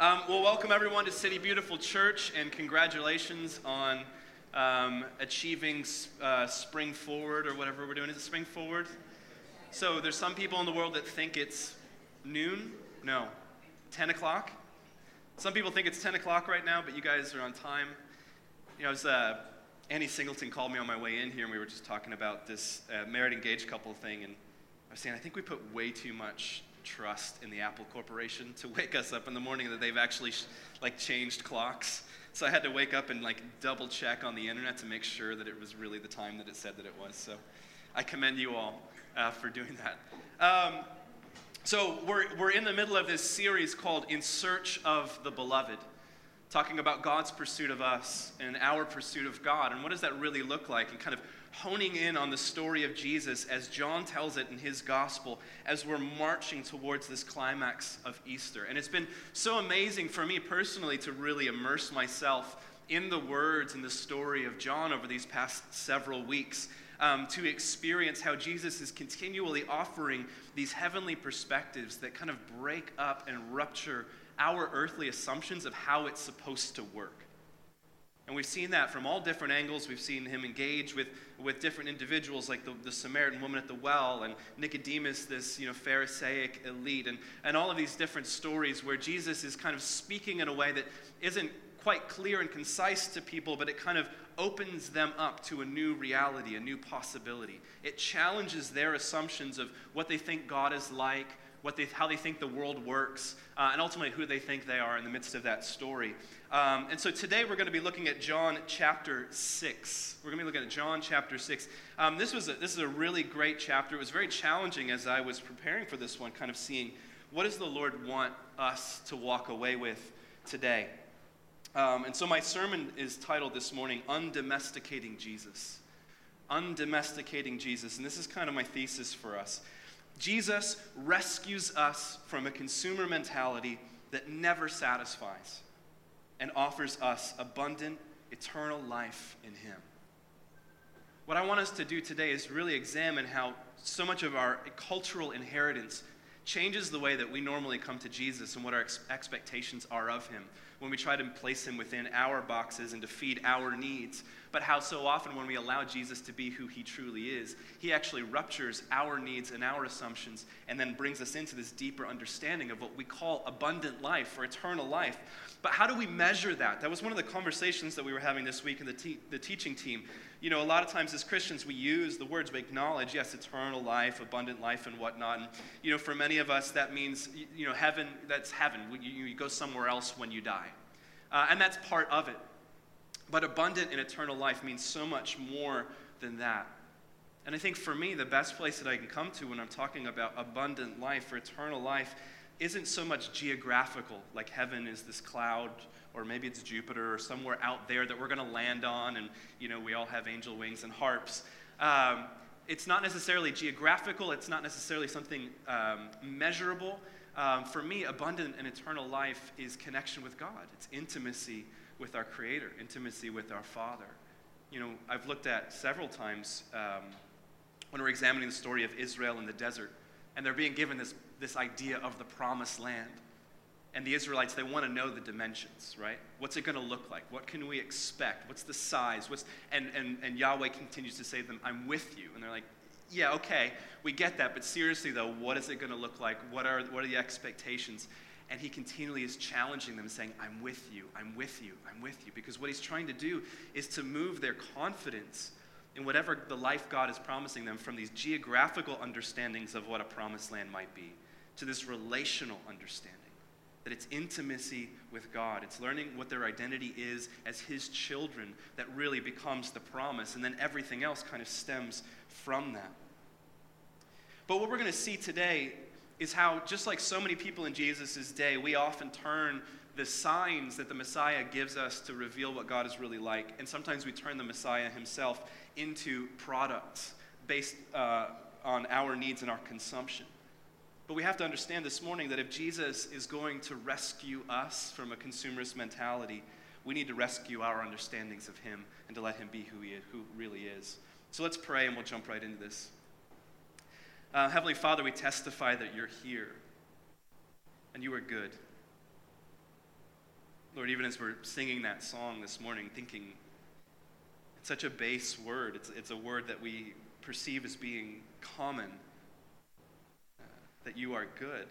Um, well, welcome everyone to City Beautiful Church, and congratulations on um, achieving uh, Spring Forward or whatever we're doing. Is it Spring Forward? So there's some people in the world that think it's noon. No, 10 o'clock. Some people think it's 10 o'clock right now, but you guys are on time. You know, was, uh, Annie Singleton called me on my way in here, and we were just talking about this uh, married engaged couple thing, and I was saying I think we put way too much trust in the Apple Corporation to wake us up in the morning that they've actually like changed clocks. So I had to wake up and like double check on the internet to make sure that it was really the time that it said that it was. So I commend you all uh, for doing that. Um, so we're, we're in the middle of this series called In Search of the Beloved, talking about God's pursuit of us and our pursuit of God. And what does that really look like? And kind of honing in on the story of Jesus as John tells it in his gospel as we're marching towards this climax of Easter. And it's been so amazing for me personally to really immerse myself in the words and the story of John over these past several weeks. Um, to experience how Jesus is continually offering these heavenly perspectives that kind of break up and rupture our earthly assumptions of how it's supposed to work. And we've seen that from all different angles. We've seen him engage with, with different individuals like the, the Samaritan woman at the well and Nicodemus, this you know, Pharisaic elite, and, and all of these different stories where Jesus is kind of speaking in a way that isn't quite clear and concise to people, but it kind of opens them up to a new reality, a new possibility. It challenges their assumptions of what they think God is like, what they, how they think the world works, uh, and ultimately who they think they are in the midst of that story. Um, and so today we're going to be looking at John chapter 6. We're going to be looking at John chapter 6. Um, this, was a, this is a really great chapter. It was very challenging as I was preparing for this one, kind of seeing what does the Lord want us to walk away with today. Um, and so my sermon is titled this morning, Undomesticating Jesus. Undomesticating Jesus. And this is kind of my thesis for us. Jesus rescues us from a consumer mentality that never satisfies and offers us abundant, eternal life in Him. What I want us to do today is really examine how so much of our cultural inheritance changes the way that we normally come to Jesus and what our ex- expectations are of Him when we try to place Him within our boxes and to feed our needs. But how so often, when we allow Jesus to be who He truly is, He actually ruptures our needs and our assumptions and then brings us into this deeper understanding of what we call abundant life or eternal life. But how do we measure that? That was one of the conversations that we were having this week in the, te- the teaching team. You know, a lot of times as Christians, we use the words, we acknowledge, yes, eternal life, abundant life, and whatnot. And, you know, for many of us, that means, you know, heaven, that's heaven. You, you go somewhere else when you die. Uh, and that's part of it. But abundant and eternal life means so much more than that. And I think for me, the best place that I can come to when I'm talking about abundant life or eternal life isn't so much geographical, like heaven is this cloud, or maybe it's Jupiter or somewhere out there that we're going to land on, and you know we all have angel wings and harps. Um, it's not necessarily geographical. It's not necessarily something um, measurable. Um, for me, abundant and eternal life is connection with God. It's intimacy with our Creator, intimacy with our Father. You know, I've looked at several times um, when we're examining the story of Israel in the desert, and they're being given this this idea of the promised land. And the Israelites, they want to know the dimensions, right? What's it going to look like? What can we expect? What's the size? What's, and, and, and Yahweh continues to say to them, I'm with you. And they're like, yeah, okay, we get that, but seriously though, what is it going to look like? What are, what are the expectations? And he continually is challenging them, saying, I'm with you, I'm with you, I'm with you. Because what he's trying to do is to move their confidence in whatever the life God is promising them from these geographical understandings of what a promised land might be to this relational understanding that it's intimacy with God. It's learning what their identity is as His children that really becomes the promise, and then everything else kind of stems from that. But what we're going to see today is how, just like so many people in Jesus' day, we often turn the signs that the Messiah gives us to reveal what God is really like, and sometimes we turn the Messiah himself into products based uh, on our needs and our consumption. But we have to understand this morning that if Jesus is going to rescue us from a consumerist mentality, we need to rescue our understandings of him and to let him be who he is, who really is. So let's pray and we'll jump right into this. Uh, Heavenly Father, we testify that you're here and you are good. Lord, even as we're singing that song this morning, thinking it's such a base word, it's, it's a word that we perceive as being common, that you are good.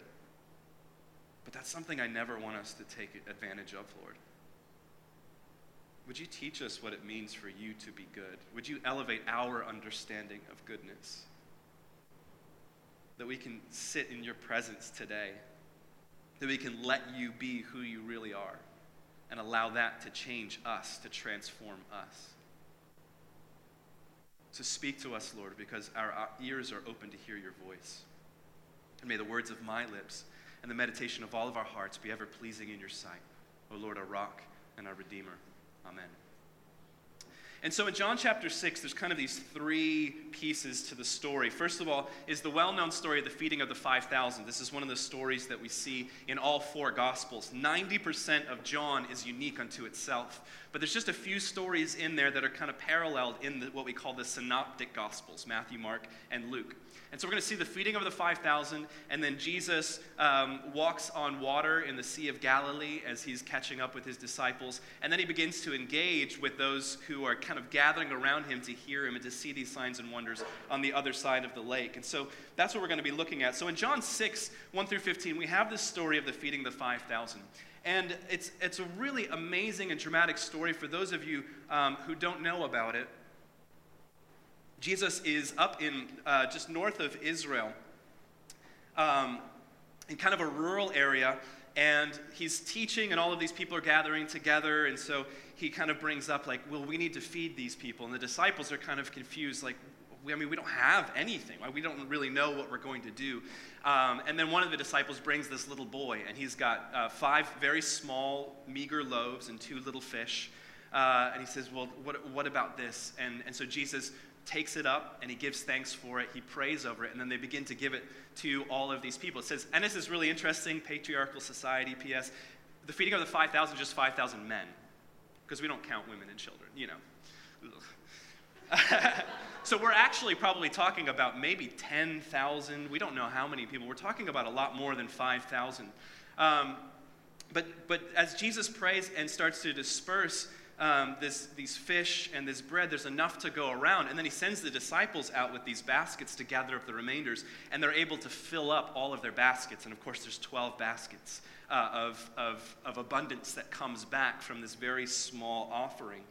But that's something I never want us to take advantage of, Lord. Would you teach us what it means for you to be good? Would you elevate our understanding of goodness? That we can sit in your presence today, that we can let you be who you really are, and allow that to change us, to transform us. So speak to us, Lord, because our ears are open to hear your voice. And may the words of my lips and the meditation of all of our hearts be ever pleasing in your sight, O Lord, our rock and our redeemer. Amen. And so in John chapter 6, there's kind of these three pieces to the story. First of all, is the well known story of the feeding of the 5,000. This is one of the stories that we see in all four Gospels. 90% of John is unique unto itself. But there's just a few stories in there that are kind of paralleled in the, what we call the synoptic Gospels Matthew, Mark, and Luke. And so we're going to see the feeding of the 5,000, and then Jesus um, walks on water in the Sea of Galilee as he's catching up with his disciples. And then he begins to engage with those who are kind of gathering around him to hear him and to see these signs and wonders on the other side of the lake. And so that's what we're going to be looking at. So in John 6, 1 through 15, we have this story of the feeding of the 5,000. And it's, it's a really amazing and dramatic story for those of you um, who don't know about it. Jesus is up in uh, just north of Israel, um, in kind of a rural area, and he's teaching, and all of these people are gathering together. And so he kind of brings up, like, well, we need to feed these people. And the disciples are kind of confused, like, I mean, we don't have anything. We don't really know what we're going to do. Um, and then one of the disciples brings this little boy, and he's got uh, five very small, meager loaves and two little fish. Uh, and he says, Well, what, what about this? And, and so Jesus takes it up and he gives thanks for it. He prays over it, and then they begin to give it to all of these people. It says, and this is really interesting patriarchal society, P.S. The feeding of the 5,000 just 5,000 men, because we don't count women and children, you know. so we're actually probably talking about maybe 10,000. We don't know how many people. We're talking about a lot more than 5,000. Um, but, but as Jesus prays and starts to disperse um, this, these fish and this bread, there's enough to go around. And then he sends the disciples out with these baskets to gather up the remainders, and they're able to fill up all of their baskets. And of course, there's 12 baskets uh, of, of, of abundance that comes back from this very small offering.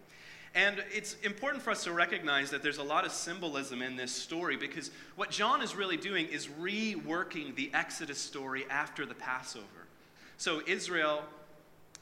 And it's important for us to recognize that there's a lot of symbolism in this story because what John is really doing is reworking the Exodus story after the Passover. So Israel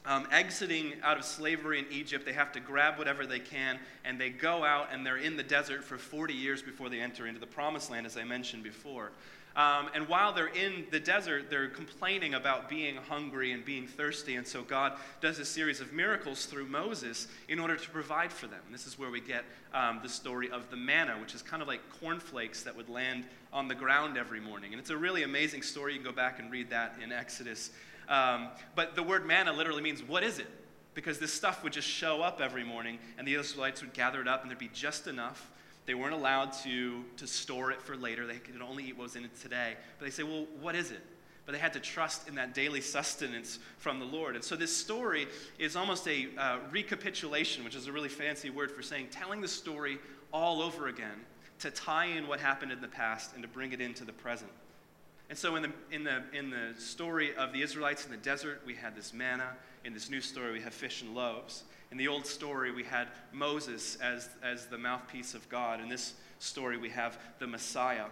um, exiting out of slavery in Egypt, they have to grab whatever they can, and they go out and they're in the desert for 40 years before they enter into the promised land, as I mentioned before. Um, and while they're in the desert, they're complaining about being hungry and being thirsty. And so God does a series of miracles through Moses in order to provide for them. This is where we get um, the story of the manna, which is kind of like cornflakes that would land on the ground every morning. And it's a really amazing story. You can go back and read that in Exodus um, but the word manna literally means, what is it? Because this stuff would just show up every morning, and the Israelites would gather it up, and there'd be just enough. They weren't allowed to, to store it for later. They could only eat what was in it today. But they say, well, what is it? But they had to trust in that daily sustenance from the Lord. And so this story is almost a uh, recapitulation, which is a really fancy word for saying telling the story all over again to tie in what happened in the past and to bring it into the present. And so, in the, in, the, in the story of the Israelites in the desert, we had this manna. In this new story, we have fish and loaves. In the old story, we had Moses as, as the mouthpiece of God. In this story, we have the Messiah.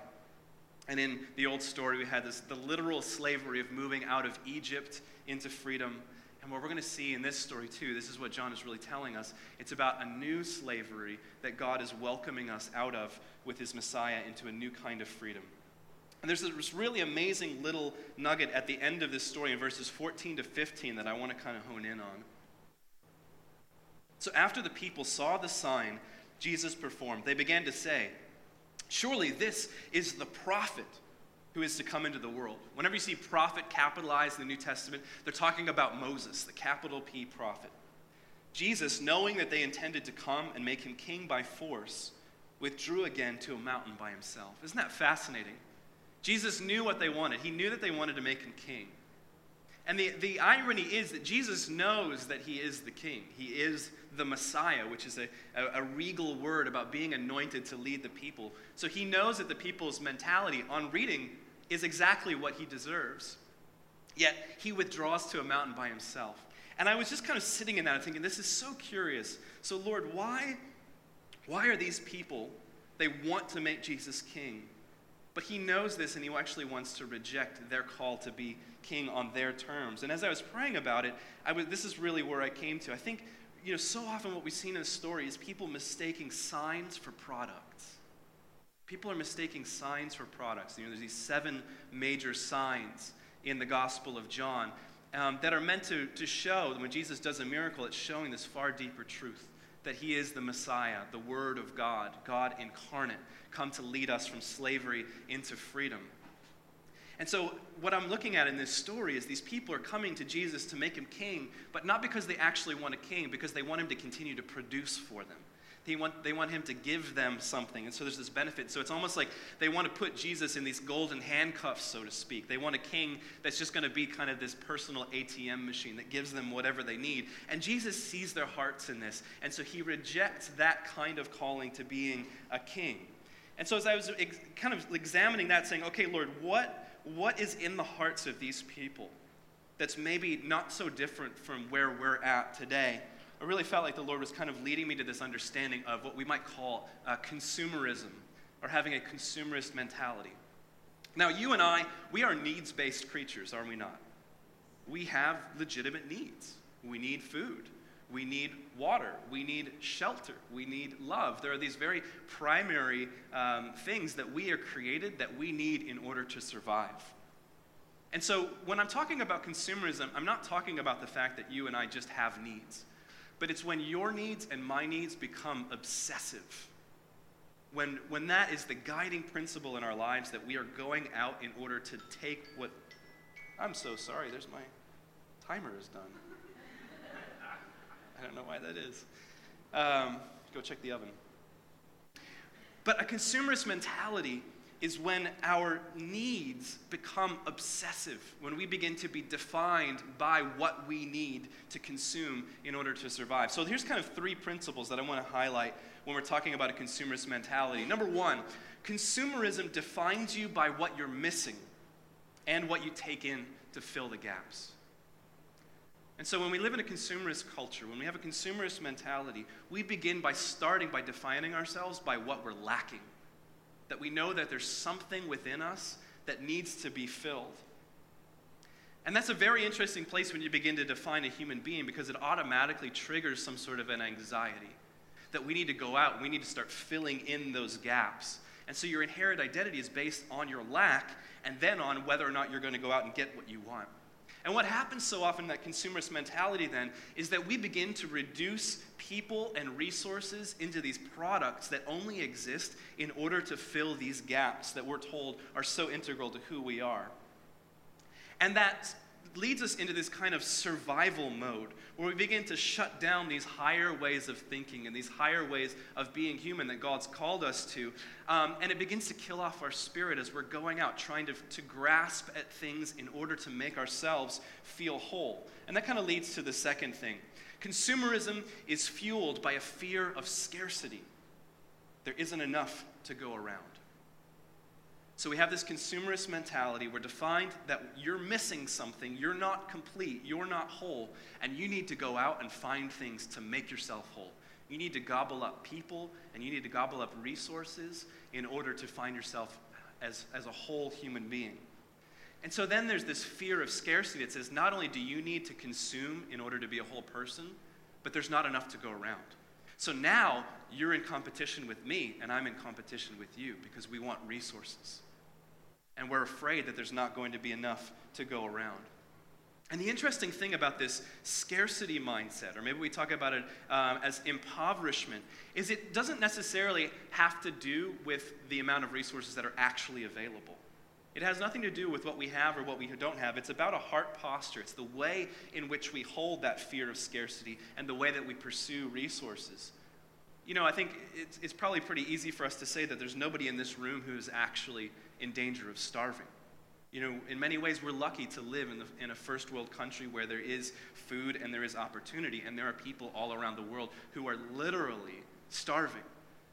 And in the old story, we had this, the literal slavery of moving out of Egypt into freedom. And what we're going to see in this story, too, this is what John is really telling us. It's about a new slavery that God is welcoming us out of with his Messiah into a new kind of freedom. And there's this really amazing little nugget at the end of this story in verses 14 to 15 that I want to kind of hone in on. So after the people saw the sign Jesus performed, they began to say, Surely this is the prophet who is to come into the world. Whenever you see prophet capitalized in the New Testament, they're talking about Moses, the capital P prophet. Jesus, knowing that they intended to come and make him king by force, withdrew again to a mountain by himself. Isn't that fascinating? Jesus knew what they wanted. He knew that they wanted to make him king. And the, the irony is that Jesus knows that he is the king. He is the Messiah, which is a, a, a, regal word about being anointed to lead the people. So he knows that the people's mentality on reading is exactly what he deserves. Yet he withdraws to a mountain by himself. And I was just kind of sitting in that and thinking, this is so curious. So, Lord, why, why are these people, they want to make Jesus king? But he knows this and he actually wants to reject their call to be king on their terms. And as I was praying about it, I was, this is really where I came to. I think, you know, so often what we've seen in the story is people mistaking signs for products. People are mistaking signs for products. You know, there's these seven major signs in the Gospel of John um, that are meant to, to show that when Jesus does a miracle, it's showing this far deeper truth that he is the Messiah, the Word of God, God incarnate, come to lead us from slavery into freedom. And so, what I'm looking at in this story is these people are coming to Jesus to make him king, but not because they actually want a king, because they want him to continue to produce for them. They want, they want him to give them something. And so there's this benefit. So it's almost like they want to put Jesus in these golden handcuffs, so to speak. They want a king that's just going to be kind of this personal ATM machine that gives them whatever they need. And Jesus sees their hearts in this. And so he rejects that kind of calling to being a king. And so as I was ex- kind of examining that, saying, okay, Lord, what, what is in the hearts of these people that's maybe not so different from where we're at today? I really felt like the Lord was kind of leading me to this understanding of what we might call uh, consumerism or having a consumerist mentality. Now, you and I, we are needs based creatures, are we not? We have legitimate needs. We need food. We need water. We need shelter. We need love. There are these very primary um, things that we are created that we need in order to survive. And so, when I'm talking about consumerism, I'm not talking about the fact that you and I just have needs. But it's when your needs and my needs become obsessive. When, when that is the guiding principle in our lives that we are going out in order to take what. I'm so sorry, there's my timer is done. I don't know why that is. Um, go check the oven. But a consumerist mentality is when our needs become obsessive, when we begin to be defined by what we need to consume in order to survive. So here's kind of three principles that I want to highlight when we're talking about a consumerist mentality. Number one, consumerism defines you by what you're missing and what you take in to fill the gaps. And so when we live in a consumerist culture, when we have a consumerist mentality, we begin by starting by defining ourselves by what we're lacking that we know that there's something within us that needs to be filled. And that's a very interesting place when you begin to define a human being because it automatically triggers some sort of an anxiety that we need to go out we need to start filling in those gaps. And so your inherent identity is based on your lack and then on whether or not you're going to go out and get what you want. And what happens so often in that consumerist mentality then is that we begin to reduce people and resources into these products that only exist in order to fill these gaps that we're told are so integral to who we are. And that leads us into this kind of survival mode where we begin to shut down these higher ways of thinking and these higher ways of being human that God's called us to. Um, and it begins to kill off our spirit as we're going out trying to, to grasp at things in order to make ourselves feel whole. And that kind of leads to the second thing. Consumerism is fueled by a fear of scarcity. There isn't enough to go around. So we have this consumerist mentality. We're defined that you're missing something, you're not complete, you're not whole, and you need to go out and find things to make yourself whole. You need to gobble up people and you need to gobble up resources in order to find yourself as, as a whole human being. And so then there's this fear of scarcity that says not only do you need to consume in order to be a whole person, but there's not enough to go around. So now you're in competition with me, and I'm in competition with you because we want resources. And we're afraid that there's not going to be enough to go around. And the interesting thing about this scarcity mindset, or maybe we talk about it um, as impoverishment, is it doesn't necessarily have to do with the amount of resources that are actually available. It has nothing to do with what we have or what we don't have. It's about a heart posture. It's the way in which we hold that fear of scarcity and the way that we pursue resources. You know, I think it's, it's probably pretty easy for us to say that there's nobody in this room who's actually in danger of starving. You know, in many ways, we're lucky to live in, the, in a first world country where there is food and there is opportunity, and there are people all around the world who are literally starving,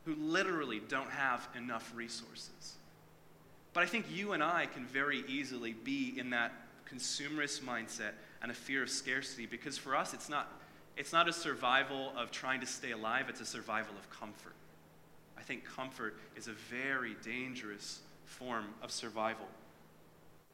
who literally don't have enough resources. But I think you and I can very easily be in that consumerist mindset and a fear of scarcity because for us, it's not, it's not a survival of trying to stay alive, it's a survival of comfort. I think comfort is a very dangerous form of survival.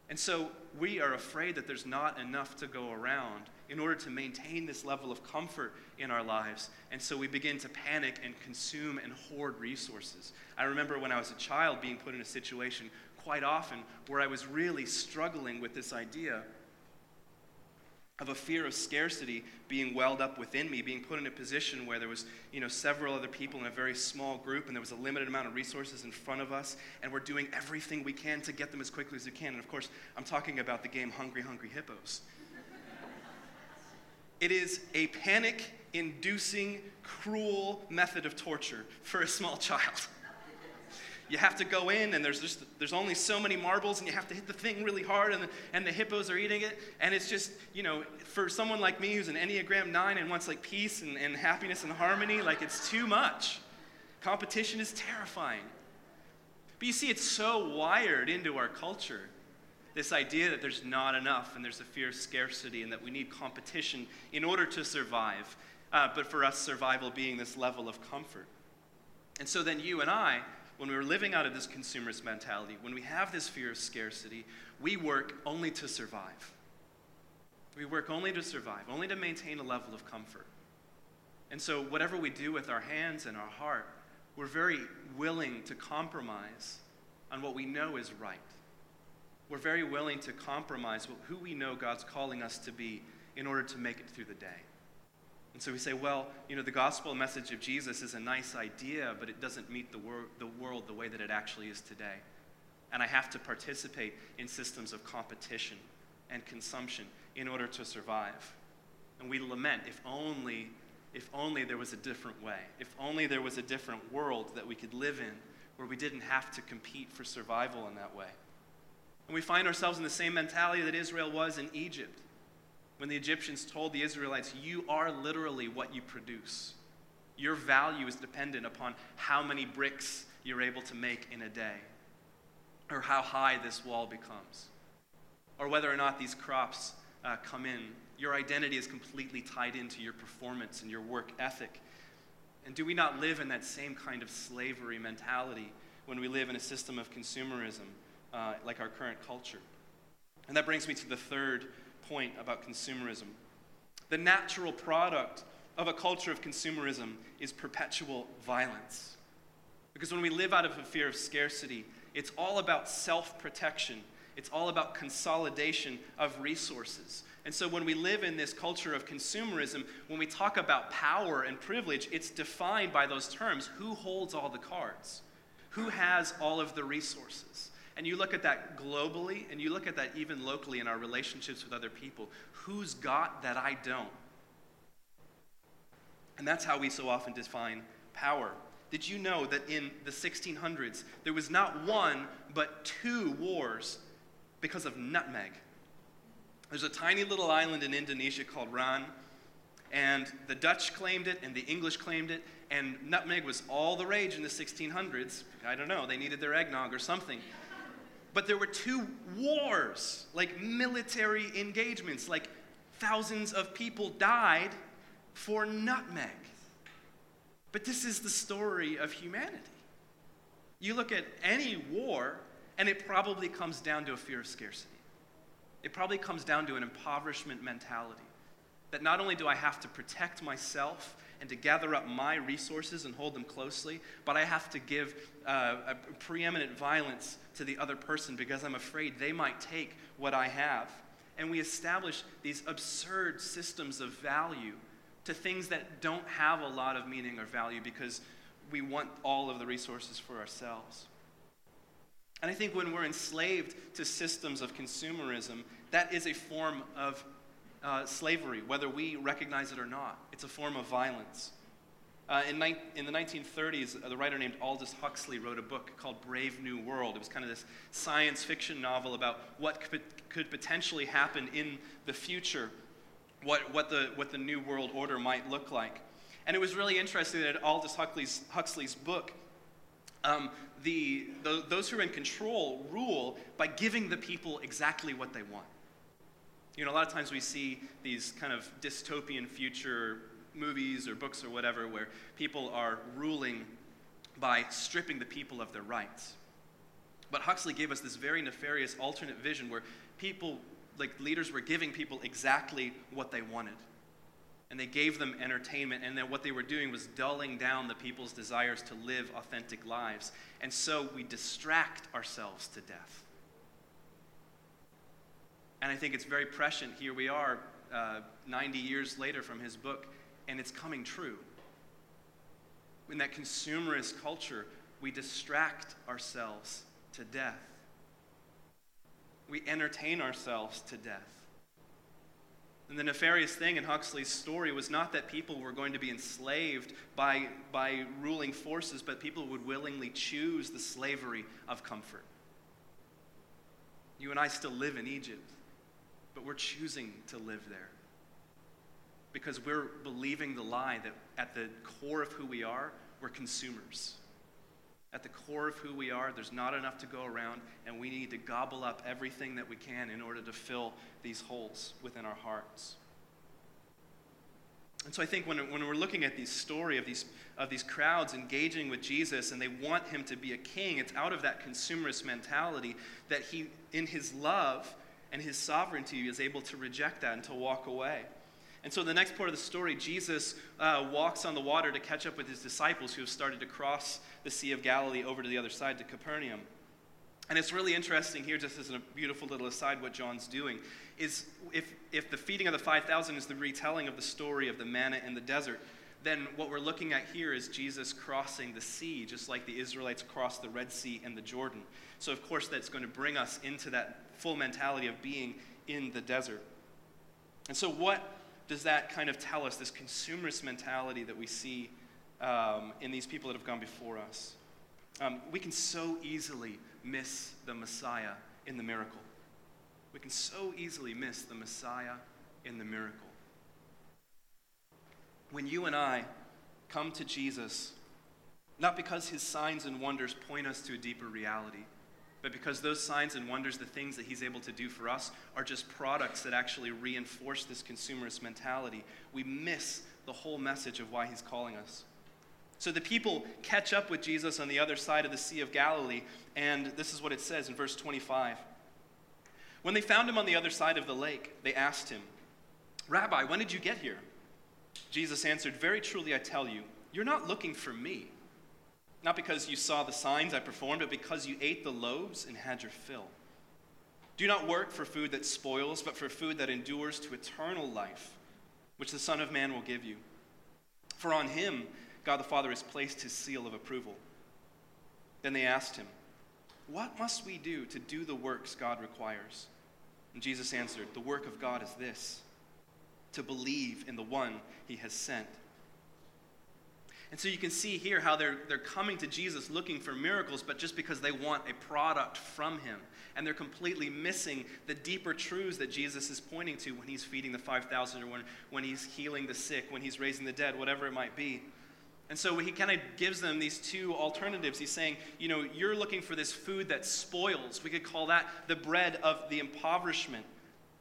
And so we are afraid that there's not enough to go around in order to maintain this level of comfort in our lives. And so we begin to panic and consume and hoard resources. I remember when I was a child being put in a situation quite often where I was really struggling with this idea of a fear of scarcity being welled up within me, being put in a position where there was, you know, several other people in a very small group and there was a limited amount of resources in front of us and we're doing everything we can to get them as quickly as we can. And of course, I'm talking about the game Hungry Hungry Hippos. it is a panic inducing, cruel method of torture for a small child you have to go in and there's just there's only so many marbles and you have to hit the thing really hard and the, and the hippos are eating it. And it's just you know for someone like me who's an enneagram 9 and wants like peace and, and happiness and harmony like it's too much. Competition is terrifying. But you see it's so wired into our culture this idea that there's not enough and there's a fear of scarcity and that we need competition in order to survive uh, but for us survival being this level of comfort. And so then you and i when we're living out of this consumerist mentality, when we have this fear of scarcity, we work only to survive. We work only to survive, only to maintain a level of comfort. And so, whatever we do with our hands and our heart, we're very willing to compromise on what we know is right. We're very willing to compromise who we know God's calling us to be in order to make it through the day. And so we say, well, you know, the gospel message of Jesus is a nice idea, but it doesn't meet the, wor- the world the way that it actually is today. And I have to participate in systems of competition and consumption in order to survive. And we lament if only, if only there was a different way, if only there was a different world that we could live in where we didn't have to compete for survival in that way. And we find ourselves in the same mentality that Israel was in Egypt when the Egyptians told the Israelites, You are literally what you produce. Your value is dependent upon how many bricks you're able to make in a day, or how high this wall becomes, or whether or not these crops uh, come in. Your identity is completely tied into your performance and your work ethic. And do we not live in that same kind of slavery mentality when we live in a system of consumerism uh, like our current culture? And that brings me to the third point about consumerism. The natural product of a culture of consumerism is perpetual violence. Because when we live out of a fear of scarcity, it's all about self protection, it's all about consolidation of resources. And so when we live in this culture of consumerism, when we talk about power and privilege, it's defined by those terms who holds all the cards? Who has all of the resources? And you look at that globally, and you look at that even locally in our relationships with other people. Who's got that I don't? And that's how we so often define power. Did you know that in the 1600s, there was not one, but two wars because of nutmeg? There's a tiny little island in Indonesia called Ran, and the Dutch claimed it, and the English claimed it, and nutmeg was all the rage in the 1600s. I don't know, they needed their eggnog or something. But there were two wars, like military engagements, like thousands of people died for nutmeg. But this is the story of humanity. You look at any war, and it probably comes down to a fear of scarcity. It probably comes down to an impoverishment mentality. That not only do I have to protect myself and to gather up my resources and hold them closely, but I have to give uh, preeminent violence to the other person because I'm afraid they might take what I have. And we establish these absurd systems of value to things that don't have a lot of meaning or value because we want all of the resources for ourselves. And I think when we're enslaved to systems of consumerism, that is a form of uh, slavery, whether we recognize it or not. It's a form of violence. Uh, in, ni- in, the 1930s, uh, the writer named Aldous Huxley wrote a book called Brave New World. It was kind of this science fiction novel about what could, could potentially happen in the future, what, what, the, what the New World Order might look like. And it was really interesting that Aldous Huxley's, Huxley's book, um, the, the, those who are in control rule by giving the people exactly what they want. You know, a lot of times we see these kind of dystopian future movies or books or whatever where people are ruling by stripping the people of their rights. But Huxley gave us this very nefarious alternate vision where people, like leaders, were giving people exactly what they wanted. And they gave them entertainment, and then what they were doing was dulling down the people's desires to live authentic lives. And so we distract ourselves to death. And I think it's very prescient. Here we are, uh, 90 years later from his book, and it's coming true. In that consumerist culture, we distract ourselves to death. We entertain ourselves to death. And the nefarious thing in Huxley's story was not that people were going to be enslaved by, by ruling forces, but people would willingly choose the slavery of comfort. You and I still live in Egypt, but we're choosing to live there because we're believing the lie that at the core of who we are, we're consumers. At the core of who we are, there's not enough to go around, and we need to gobble up everything that we can in order to fill these holes within our hearts. And so I think when, when we're looking at this story of these, of these crowds engaging with Jesus and they want him to be a king, it's out of that consumerist mentality that he, in his love and his sovereignty, is able to reject that and to walk away. And so, the next part of the story, Jesus uh, walks on the water to catch up with his disciples who have started to cross the Sea of Galilee over to the other side to Capernaum. And it's really interesting here, just as a beautiful little aside, what John's doing is if, if the feeding of the 5,000 is the retelling of the story of the manna in the desert, then what we're looking at here is Jesus crossing the sea, just like the Israelites crossed the Red Sea and the Jordan. So, of course, that's going to bring us into that full mentality of being in the desert. And so, what does that kind of tell us, this consumerist mentality that we see um, in these people that have gone before us? Um, we can so easily miss the Messiah in the miracle. We can so easily miss the Messiah in the miracle. When you and I come to Jesus, not because his signs and wonders point us to a deeper reality, but because those signs and wonders, the things that he's able to do for us, are just products that actually reinforce this consumerist mentality, we miss the whole message of why he's calling us. So the people catch up with Jesus on the other side of the Sea of Galilee, and this is what it says in verse 25. When they found him on the other side of the lake, they asked him, Rabbi, when did you get here? Jesus answered, Very truly I tell you, you're not looking for me not because you saw the signs I performed, but because you ate the loaves and had your fill. Do not work for food that spoils, but for food that endures to eternal life, which the Son of Man will give you. For on him God the Father has placed his seal of approval. Then they asked him, What must we do to do the works God requires? And Jesus answered, The work of God is this to believe in the one he has sent. And so you can see here how they're, they're coming to Jesus looking for miracles, but just because they want a product from him. And they're completely missing the deeper truths that Jesus is pointing to when he's feeding the 5,000 or when, when he's healing the sick, when he's raising the dead, whatever it might be. And so he kind of gives them these two alternatives. He's saying, you know, you're looking for this food that spoils. We could call that the bread of the impoverishment.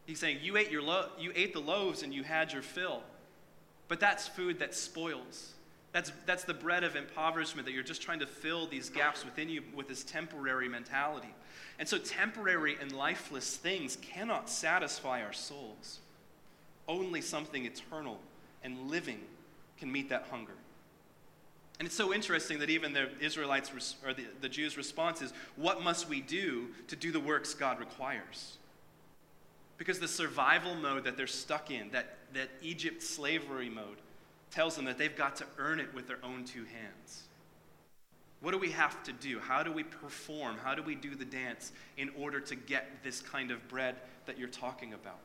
He's saying, you ate, your lo- you ate the loaves and you had your fill. But that's food that spoils. That's, that's the bread of impoverishment that you're just trying to fill these gaps within you with this temporary mentality. And so, temporary and lifeless things cannot satisfy our souls. Only something eternal and living can meet that hunger. And it's so interesting that even the Israelites, or the, the Jews' response is, What must we do to do the works God requires? Because the survival mode that they're stuck in, that, that Egypt slavery mode, tells them that they've got to earn it with their own two hands. What do we have to do? How do we perform? How do we do the dance in order to get this kind of bread that you're talking about?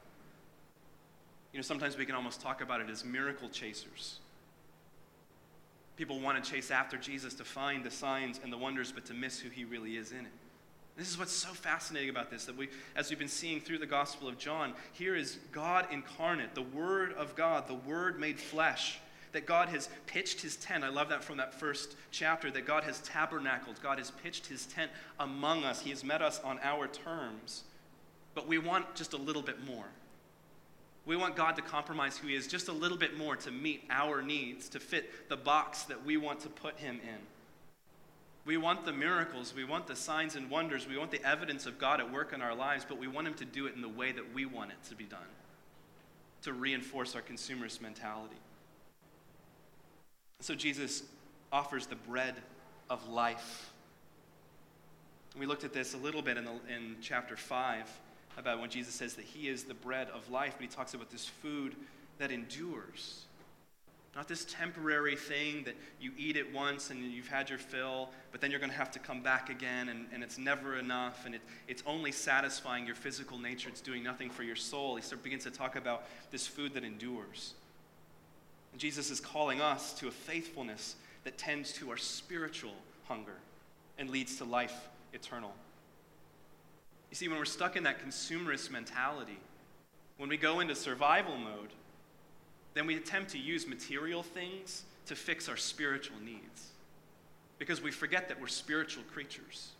You know, sometimes we can almost talk about it as miracle chasers. People want to chase after Jesus to find the signs and the wonders, but to miss who he really is in it. This is what's so fascinating about this that we, as we've been seeing through the Gospel of John, here is God incarnate, the Word of God, the Word made flesh. That God has pitched his tent. I love that from that first chapter, that God has tabernacled. God has pitched his tent among us. He has met us on our terms. But we want just a little bit more. We want God to compromise who He is just a little bit more to meet our needs, to fit the box that we want to put Him in. We want the miracles, we want the signs and wonders, we want the evidence of God at work in our lives, but we want Him to do it in the way that we want it to be done, to reinforce our consumerist mentality. So Jesus offers the bread of life. We looked at this a little bit in, the, in chapter 5 about when Jesus says that he is the bread of life, but he talks about this food that endures. Not this temporary thing that you eat it once and you've had your fill, but then you're going to have to come back again and, and it's never enough and it, it's only satisfying your physical nature. It's doing nothing for your soul. He starts, begins to talk about this food that endures. And Jesus is calling us to a faithfulness that tends to our spiritual hunger and leads to life eternal. You see, when we're stuck in that consumerist mentality, when we go into survival mode, then we attempt to use material things to fix our spiritual needs. Because we forget that we're spiritual creatures.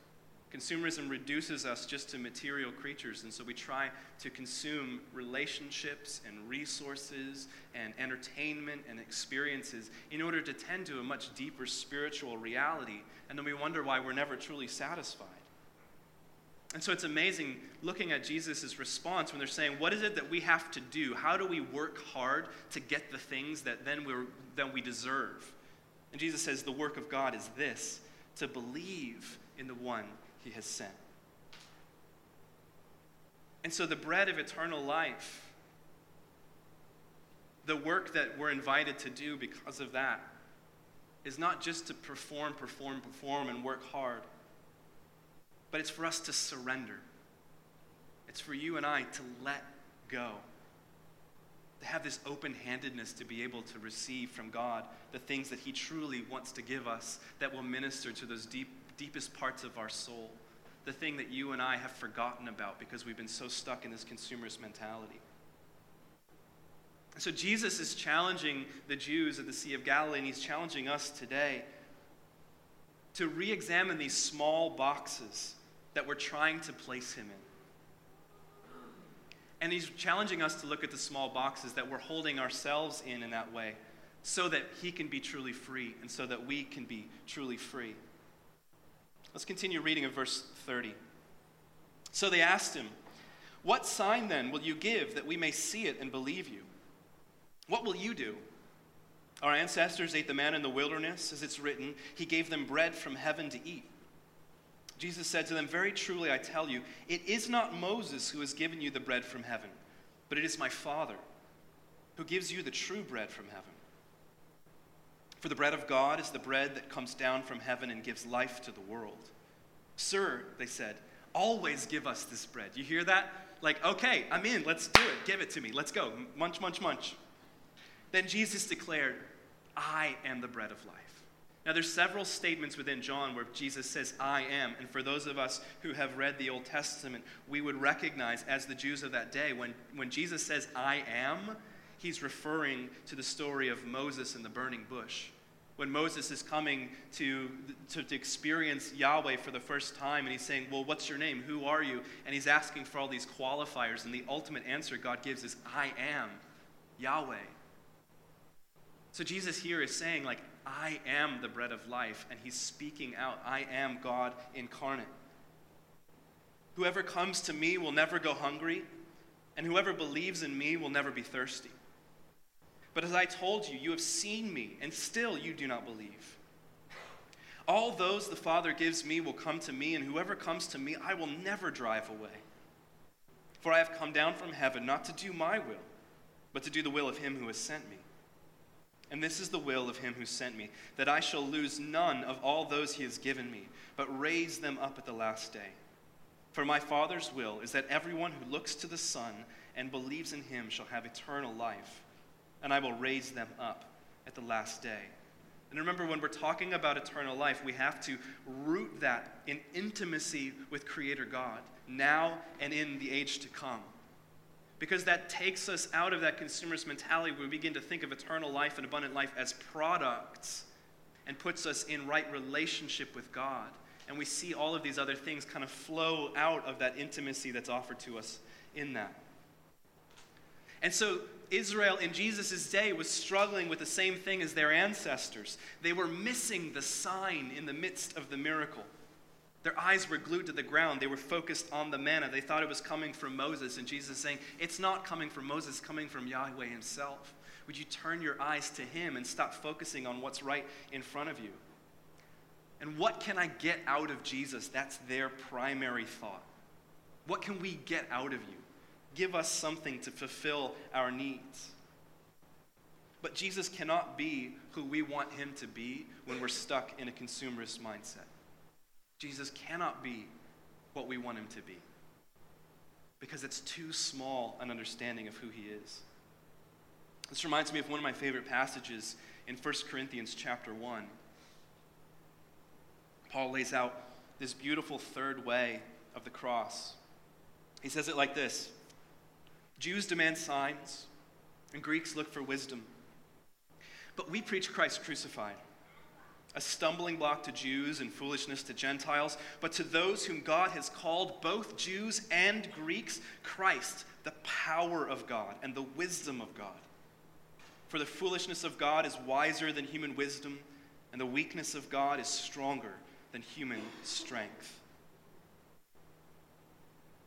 Consumerism reduces us just to material creatures, and so we try to consume relationships and resources and entertainment and experiences in order to tend to a much deeper spiritual reality, and then we wonder why we're never truly satisfied. And so it's amazing looking at Jesus' response when they're saying, What is it that we have to do? How do we work hard to get the things that then, we're, then we deserve? And Jesus says, The work of God is this to believe in the one he has sent. And so the bread of eternal life, the work that we're invited to do because of that, is not just to perform, perform, perform, and work hard but it's for us to surrender. It's for you and I to let go. To have this open handedness to be able to receive from God the things that He truly wants to give us that will minister to those deep, deepest parts of our soul. The thing that you and I have forgotten about because we've been so stuck in this consumerist mentality. So Jesus is challenging the Jews at the Sea of Galilee, and He's challenging us today to re examine these small boxes that we're trying to place him in. And he's challenging us to look at the small boxes that we're holding ourselves in in that way so that he can be truly free and so that we can be truly free. Let's continue reading of verse 30. So they asked him, What sign then will you give that we may see it and believe you? What will you do? Our ancestors ate the manna in the wilderness, as it's written, He gave them bread from heaven to eat. Jesus said to them, Very truly I tell you, it is not Moses who has given you the bread from heaven, but it is my Father who gives you the true bread from heaven. For the bread of God is the bread that comes down from heaven and gives life to the world. Sir, they said, always give us this bread. You hear that? Like, okay, I'm in, let's do it. Give it to me. Let's go. Munch, munch, munch. Then Jesus declared, I am the bread of life. Now, there's several statements within John where Jesus says, I am. And for those of us who have read the Old Testament, we would recognize as the Jews of that day, when, when Jesus says, I am, he's referring to the story of Moses and the burning bush. When Moses is coming to, to, to experience Yahweh for the first time, and he's saying, Well, what's your name? Who are you? And he's asking for all these qualifiers, and the ultimate answer God gives is, I am Yahweh. So Jesus here is saying, like, I am the bread of life, and he's speaking out, I am God incarnate. Whoever comes to me will never go hungry, and whoever believes in me will never be thirsty. But as I told you, you have seen me, and still you do not believe. All those the Father gives me will come to me, and whoever comes to me, I will never drive away. For I have come down from heaven not to do my will, but to do the will of him who has sent me. And this is the will of him who sent me, that I shall lose none of all those he has given me, but raise them up at the last day. For my Father's will is that everyone who looks to the Son and believes in him shall have eternal life, and I will raise them up at the last day. And remember, when we're talking about eternal life, we have to root that in intimacy with Creator God, now and in the age to come. Because that takes us out of that consumerist mentality we begin to think of eternal life and abundant life as products and puts us in right relationship with God. And we see all of these other things kind of flow out of that intimacy that's offered to us in that. And so Israel in Jesus' day was struggling with the same thing as their ancestors. They were missing the sign in the midst of the miracle. Their eyes were glued to the ground. They were focused on the manna. They thought it was coming from Moses. And Jesus is saying, It's not coming from Moses, it's coming from Yahweh himself. Would you turn your eyes to him and stop focusing on what's right in front of you? And what can I get out of Jesus? That's their primary thought. What can we get out of you? Give us something to fulfill our needs. But Jesus cannot be who we want him to be when we're stuck in a consumerist mindset. Jesus cannot be what we want him to be because it's too small an understanding of who he is. This reminds me of one of my favorite passages in 1 Corinthians chapter 1. Paul lays out this beautiful third way of the cross. He says it like this Jews demand signs, and Greeks look for wisdom. But we preach Christ crucified, a stumbling block to Jews and foolishness to Gentiles. But to those whom God has called, both Jews and Greeks, Christ, the power of God and the wisdom of God. For the foolishness of God is wiser than human wisdom, and the weakness of God is stronger than human strength.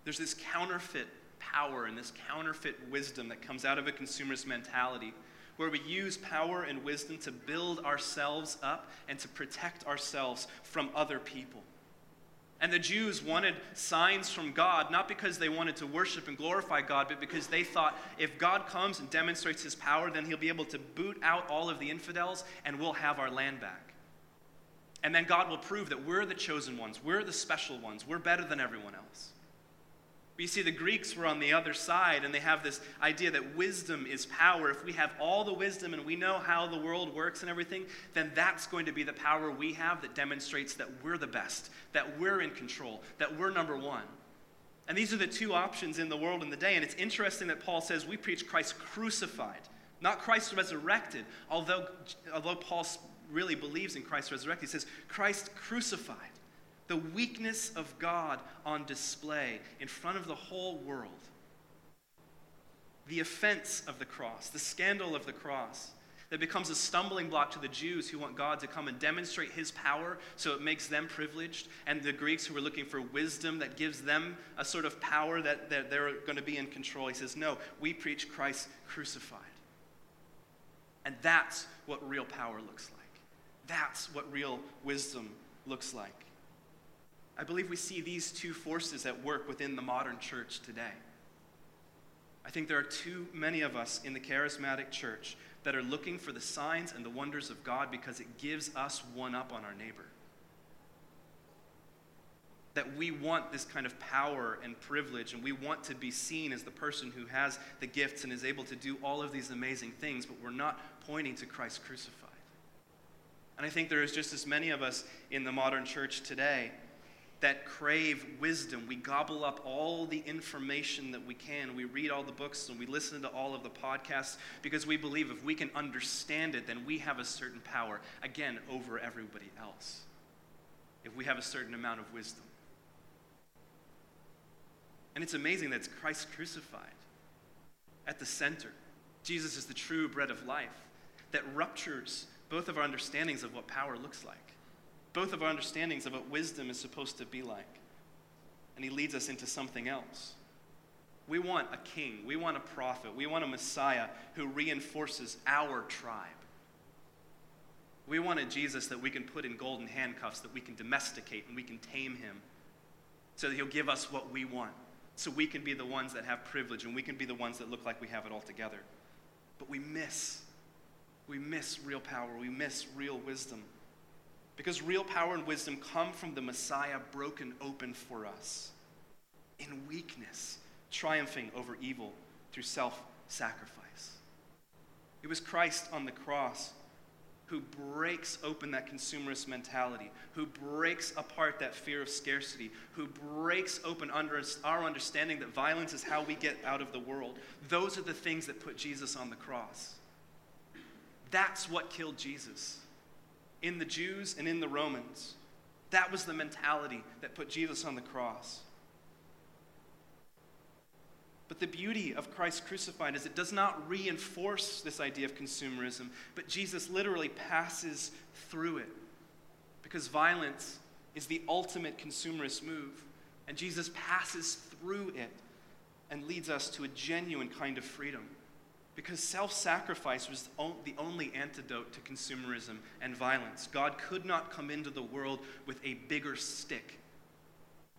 There's this counterfeit power and this counterfeit wisdom that comes out of a consumerist mentality where we use power and wisdom to build ourselves up and to protect ourselves from other people. And the Jews wanted signs from God, not because they wanted to worship and glorify God, but because they thought if God comes and demonstrates his power, then he'll be able to boot out all of the infidels and we'll have our land back. And then God will prove that we're the chosen ones, we're the special ones, we're better than everyone else. You see, the Greeks were on the other side, and they have this idea that wisdom is power. If we have all the wisdom and we know how the world works and everything, then that's going to be the power we have that demonstrates that we're the best, that we're in control, that we're number one. And these are the two options in the world in the day. And it's interesting that Paul says we preach Christ crucified, not Christ resurrected, although, although Paul really believes in Christ resurrected. He says Christ crucified the weakness of God on display in front of the whole world. The offense of the cross, the scandal of the cross, that becomes a stumbling block to the Jews who want God to come and demonstrate his power so it makes them privileged, and the Greeks who are looking for wisdom that gives them a sort of power that, that they're going to be in control. He says, No, we preach Christ crucified. And that's what real power looks like. That's what real wisdom looks like. I believe we see these two forces at work within the modern church today. I think there are too many of us in the charismatic church that are looking for the signs and the wonders of God because it gives us one up on our neighbor. That we want this kind of power and privilege, and we want to be seen as the person who has the gifts and is able to do all of these amazing things, but we're not pointing to Christ crucified. And I think there is just as many of us in the modern church today that crave wisdom. We gobble up all the information that we can. We read all the books and we listen to all of the podcasts because we believe if we can understand it, then we have a certain power, again, over everybody else. If we have a certain amount of wisdom. And it's amazing that it's Christ crucified at the center. Jesus is the true bread of life that ruptures both of our understandings of what power looks like both of our understandings of what wisdom is supposed to be like. And he leads us into something else. We want a king, we want a prophet, we want a Messiah who reinforces our tribe. We want a Jesus that we can put in golden handcuffs, that we can domesticate and we can tame him so that he'll give us what we want, so we can be the ones that have privilege and we can be the ones that look like we have it all together. But we miss. We miss real power, we miss real wisdom. Because real power and wisdom come from the Messiah broken open for us in weakness, triumphing over evil through self sacrifice. It was Christ on the cross who breaks open that consumerist mentality, who breaks apart that fear of scarcity, who breaks open under our understanding that violence is how we get out of the world. Those are the things that put Jesus on the cross. That's what killed Jesus in the Jews and in the Romans. That was the mentality that put Jesus on the cross. But the beauty of Christ crucified is it does not reinforce this idea of consumerism, but Jesus literally passes through it. Because violence is the ultimate consumerist move. And Jesus passes through it and leads us to a genuine kind of freedom. Because self sacrifice was the only antidote to consumerism and violence. God could not come into the world with a bigger stick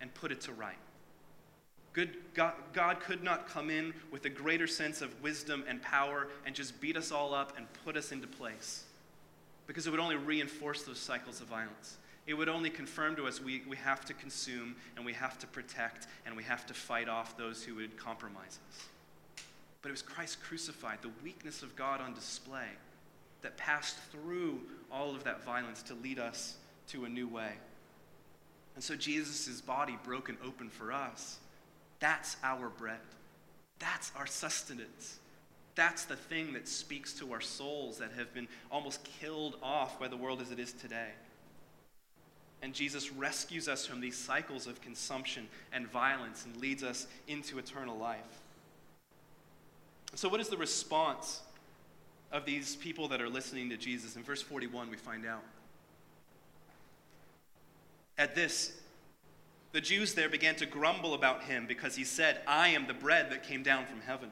and put it to right. Good, God, God could not come in with a greater sense of wisdom and power and just beat us all up and put us into place. Because it would only reinforce those cycles of violence. It would only confirm to us we, we have to consume and we have to protect and we have to fight off those who would compromise us. But it was Christ crucified, the weakness of God on display, that passed through all of that violence to lead us to a new way. And so Jesus' body broken open for us that's our bread. That's our sustenance. That's the thing that speaks to our souls that have been almost killed off by the world as it is today. And Jesus rescues us from these cycles of consumption and violence and leads us into eternal life. So, what is the response of these people that are listening to Jesus? In verse 41, we find out. At this, the Jews there began to grumble about him because he said, I am the bread that came down from heaven.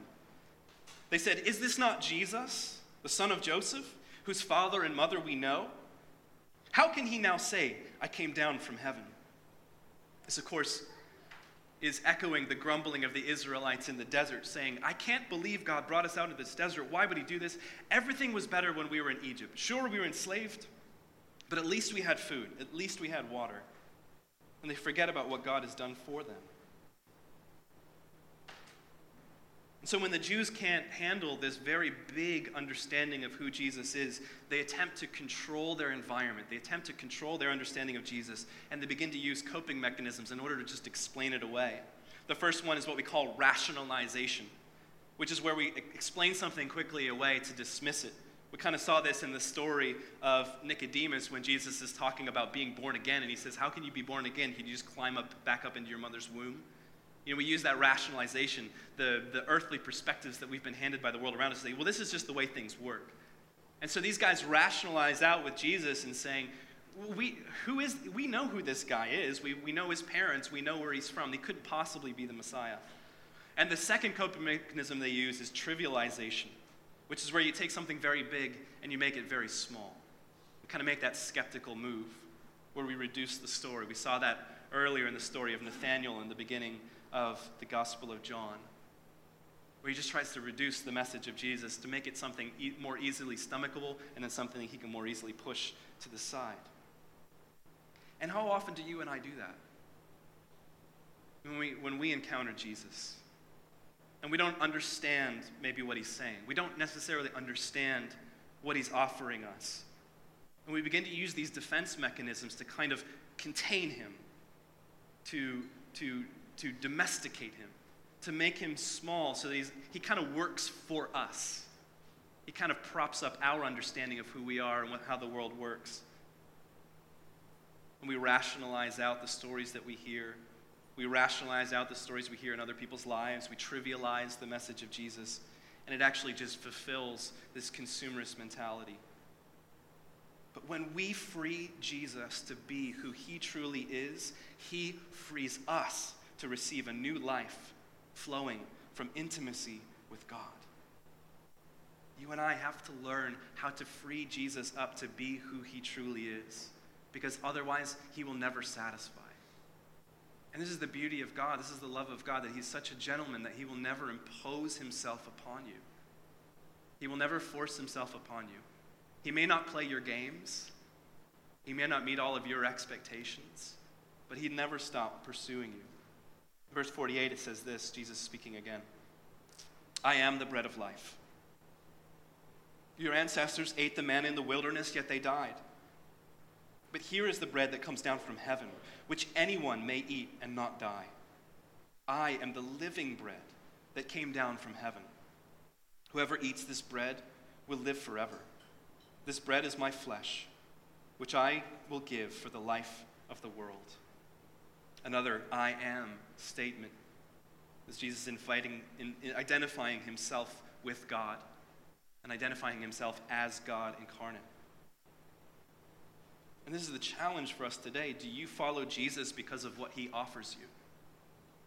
They said, Is this not Jesus, the son of Joseph, whose father and mother we know? How can he now say, I came down from heaven? This, of course, is echoing the grumbling of the Israelites in the desert, saying, I can't believe God brought us out of this desert. Why would he do this? Everything was better when we were in Egypt. Sure, we were enslaved, but at least we had food, at least we had water and they forget about what God has done for them. And so, when the Jews can't handle this very big understanding of who Jesus is, they attempt to control their environment. They attempt to control their understanding of Jesus, and they begin to use coping mechanisms in order to just explain it away. The first one is what we call rationalization, which is where we explain something quickly away to dismiss it. We kind of saw this in the story of Nicodemus when Jesus is talking about being born again, and he says, How can you be born again? Can you just climb up back up into your mother's womb? You know, we use that rationalization, the, the earthly perspectives that we've been handed by the world around us, say, well, this is just the way things work. And so these guys rationalize out with Jesus and saying, we, who is, we know who this guy is. We, we know his parents. We know where he's from. He couldn't possibly be the Messiah. And the second coping mechanism they use is trivialization which is where you take something very big and you make it very small. We kind of make that skeptical move where we reduce the story. We saw that earlier in the story of Nathaniel in the beginning of the Gospel of John, where he just tries to reduce the message of Jesus to make it something e- more easily stomachable and then something he can more easily push to the side. And how often do you and I do that? When we, when we encounter Jesus and we don't understand maybe what he's saying. We don't necessarily understand what he's offering us. And we begin to use these defense mechanisms to kind of contain him, to, to, to domesticate him, to make him small so that he's, he kind of works for us. He kind of props up our understanding of who we are and what, how the world works. And we rationalize out the stories that we hear we rationalize out the stories we hear in other people's lives. We trivialize the message of Jesus. And it actually just fulfills this consumerist mentality. But when we free Jesus to be who he truly is, he frees us to receive a new life flowing from intimacy with God. You and I have to learn how to free Jesus up to be who he truly is, because otherwise, he will never satisfy. And this is the beauty of God. This is the love of God that He's such a gentleman that He will never impose Himself upon you. He will never force Himself upon you. He may not play your games, He may not meet all of your expectations, but He'd never stop pursuing you. Verse 48, it says this Jesus speaking again I am the bread of life. Your ancestors ate the manna in the wilderness, yet they died. But here is the bread that comes down from heaven, which anyone may eat and not die. I am the living bread that came down from heaven. Whoever eats this bread will live forever. This bread is my flesh, which I will give for the life of the world. Another I am statement is Jesus inviting, in, in identifying himself with God and identifying himself as God incarnate. And this is the challenge for us today. Do you follow Jesus because of what he offers you?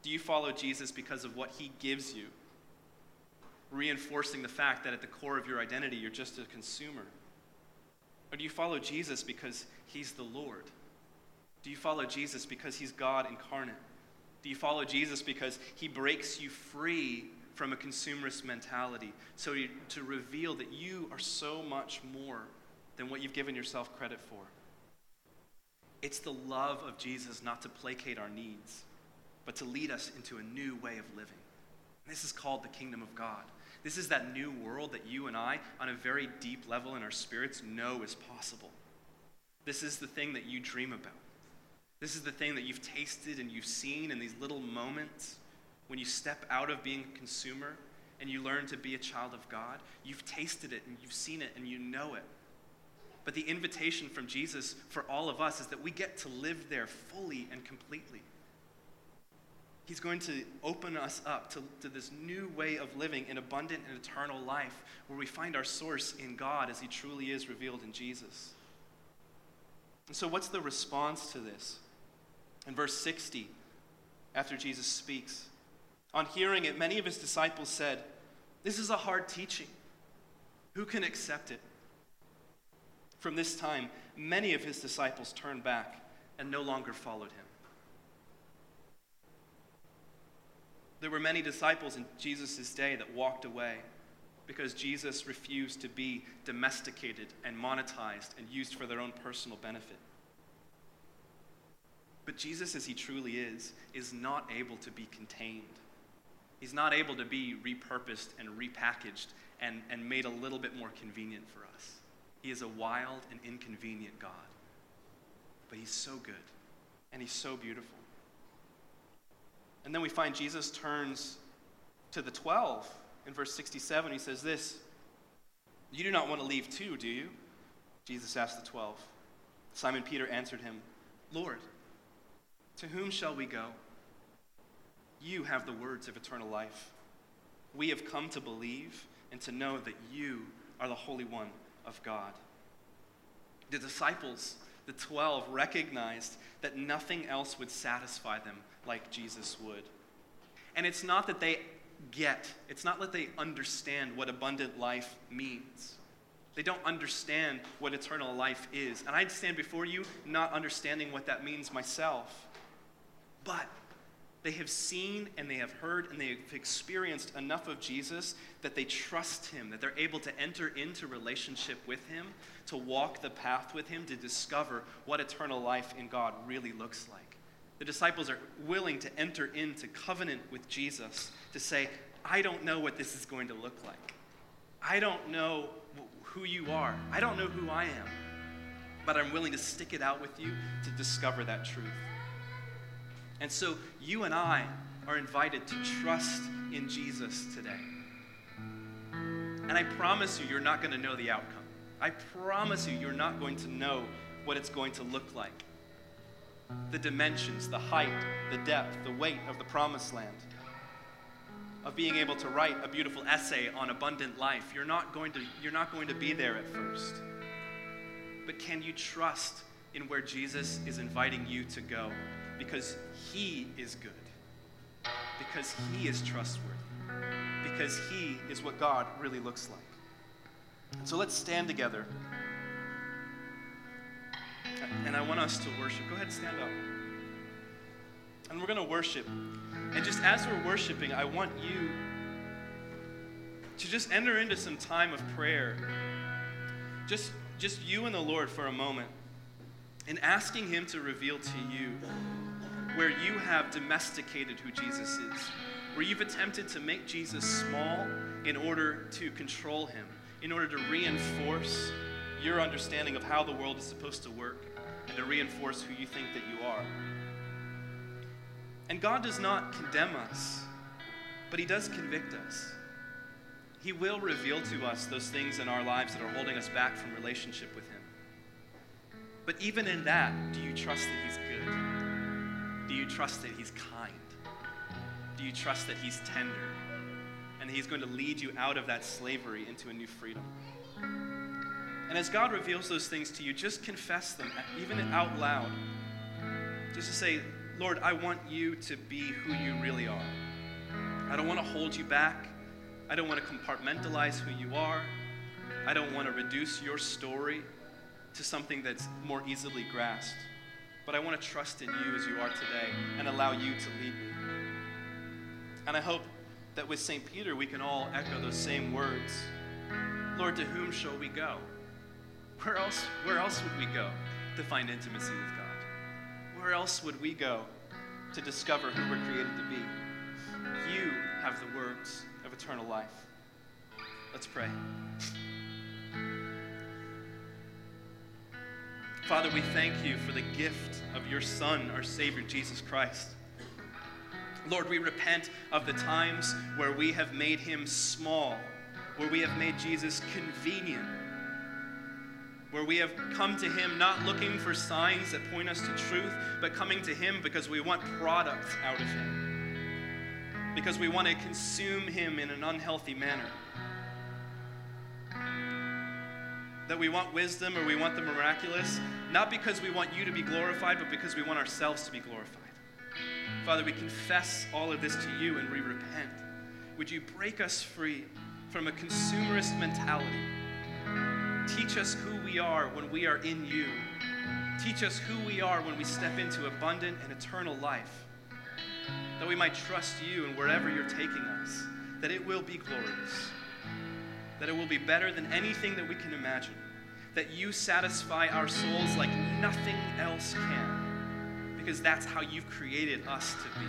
Do you follow Jesus because of what he gives you? Reinforcing the fact that at the core of your identity, you're just a consumer. Or do you follow Jesus because he's the Lord? Do you follow Jesus because he's God incarnate? Do you follow Jesus because he breaks you free from a consumerist mentality so you, to reveal that you are so much more than what you've given yourself credit for? It's the love of Jesus not to placate our needs, but to lead us into a new way of living. This is called the kingdom of God. This is that new world that you and I, on a very deep level in our spirits, know is possible. This is the thing that you dream about. This is the thing that you've tasted and you've seen in these little moments when you step out of being a consumer and you learn to be a child of God. You've tasted it and you've seen it and you know it. But the invitation from Jesus for all of us is that we get to live there fully and completely. He's going to open us up to, to this new way of living in abundant and eternal life where we find our source in God as He truly is revealed in Jesus. And so, what's the response to this? In verse 60, after Jesus speaks, on hearing it, many of his disciples said, This is a hard teaching. Who can accept it? From this time, many of his disciples turned back and no longer followed him. There were many disciples in Jesus' day that walked away because Jesus refused to be domesticated and monetized and used for their own personal benefit. But Jesus, as he truly is, is not able to be contained. He's not able to be repurposed and repackaged and, and made a little bit more convenient for us. He is a wild and inconvenient God. But he's so good and he's so beautiful. And then we find Jesus turns to the 12 in verse 67. He says, This, you do not want to leave too, do you? Jesus asked the 12. Simon Peter answered him, Lord, to whom shall we go? You have the words of eternal life. We have come to believe and to know that you are the Holy One of God. The disciples, the 12, recognized that nothing else would satisfy them like Jesus would. And it's not that they get, it's not that they understand what abundant life means. They don't understand what eternal life is. And I'd stand before you not understanding what that means myself. But they have seen and they have heard and they have experienced enough of Jesus that they trust him, that they're able to enter into relationship with him, to walk the path with him, to discover what eternal life in God really looks like. The disciples are willing to enter into covenant with Jesus to say, I don't know what this is going to look like. I don't know who you are. I don't know who I am. But I'm willing to stick it out with you to discover that truth. And so you and I are invited to trust in Jesus today. And I promise you, you're not going to know the outcome. I promise you, you're not going to know what it's going to look like. The dimensions, the height, the depth, the weight of the promised land. Of being able to write a beautiful essay on abundant life. You're not going to, you're not going to be there at first. But can you trust in where Jesus is inviting you to go? because He is good, because He is trustworthy, because He is what God really looks like. so let's stand together. And I want us to worship. Go ahead, stand up. And we're going to worship. And just as we're worshiping, I want you to just enter into some time of prayer. Just, just you and the Lord for a moment. And asking Him to reveal to you where you have domesticated who Jesus is, where you've attempted to make Jesus small in order to control him, in order to reinforce your understanding of how the world is supposed to work and to reinforce who you think that you are. And God does not condemn us, but He does convict us. He will reveal to us those things in our lives that are holding us back from relationship with. But even in that, do you trust that He's good? Do you trust that He's kind? Do you trust that He's tender? And He's going to lead you out of that slavery into a new freedom? And as God reveals those things to you, just confess them, even out loud. Just to say, Lord, I want you to be who you really are. I don't want to hold you back. I don't want to compartmentalize who you are. I don't want to reduce your story to something that's more easily grasped. But I want to trust in you as you are today and allow you to lead me. And I hope that with St. Peter, we can all echo those same words Lord, to whom shall we go? Where else, where else would we go to find intimacy with God? Where else would we go to discover who we're created to be? You have the words of eternal life. Let's pray. Father, we thank you for the gift of your Son, our Savior, Jesus Christ. Lord, we repent of the times where we have made him small, where we have made Jesus convenient, where we have come to him not looking for signs that point us to truth, but coming to him because we want products out of him, because we want to consume him in an unhealthy manner. That we want wisdom or we want the miraculous, not because we want you to be glorified, but because we want ourselves to be glorified. Father, we confess all of this to you and we repent. Would you break us free from a consumerist mentality? Teach us who we are when we are in you. Teach us who we are when we step into abundant and eternal life. That we might trust you and wherever you're taking us, that it will be glorious, that it will be better than anything that we can imagine, that you satisfy our souls like nothing else can because that's how you've created us to be.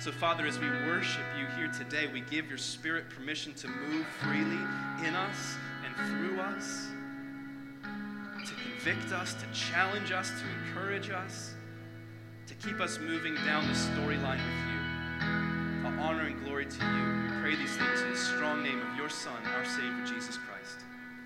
So, Father, as we worship you here today, we give your Spirit permission to move freely in us and through us, to convict us, to challenge us, to encourage us, to keep us moving down the storyline with you. Honor and glory to you. We pray these things in the strong name of your Son, our Savior, Jesus Christ.